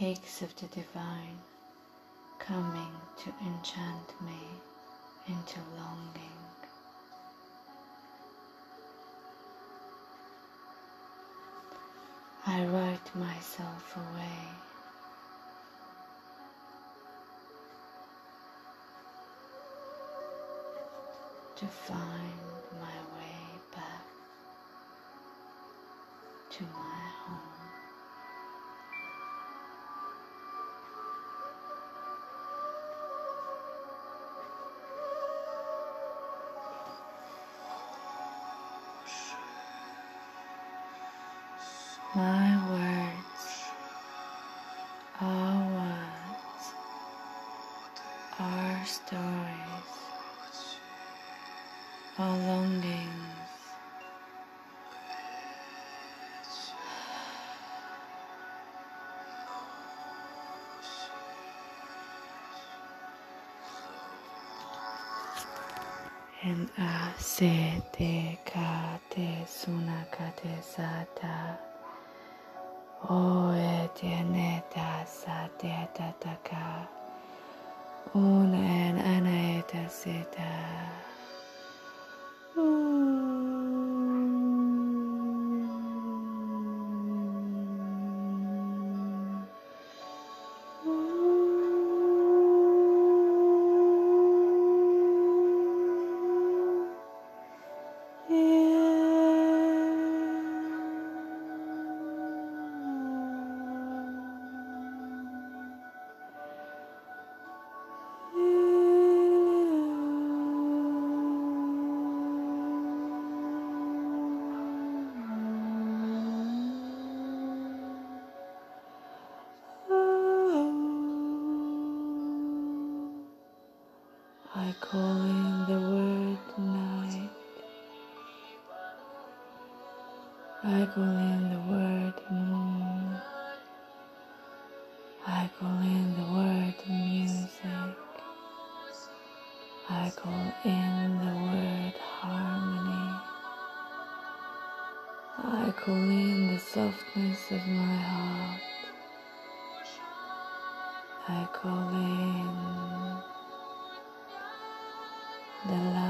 aches of the divine coming to enchant me into longing. I write myself away. To find my way back to my My words are words, are stories, are longings. And I say te ka te suna ka te sata. Oe tieneta sa tieta takaa. Uneen äneitä sitä. Mm. I call in the word night. I call in the word moon. I call in the word music. I call in the word harmony. I call in the softness of my heart. I call in the lover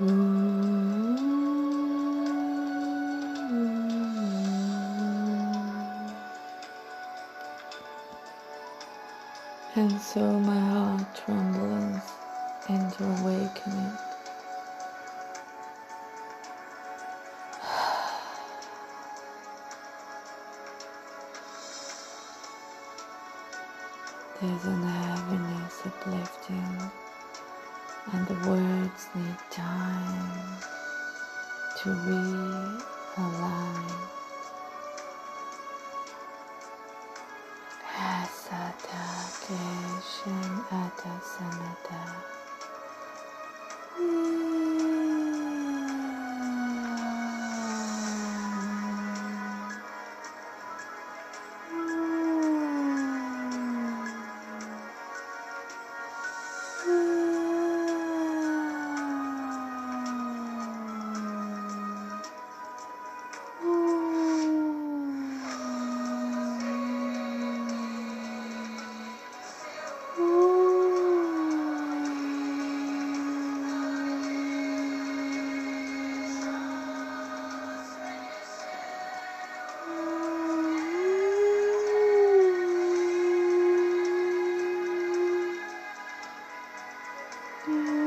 Mm-hmm. And so my heart trembles into awakening. There's an heaviness uplifting, and the words need time to realign. What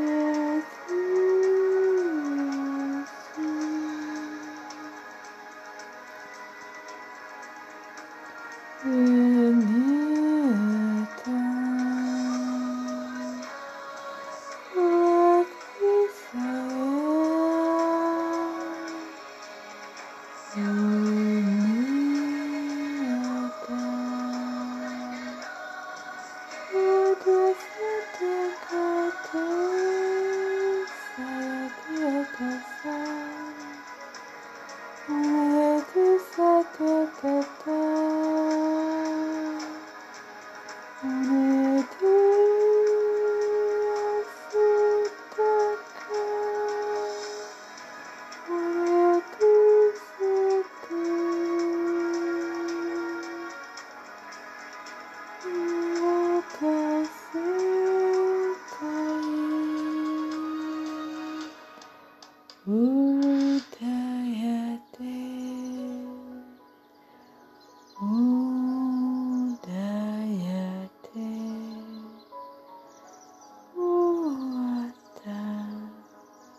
Oh.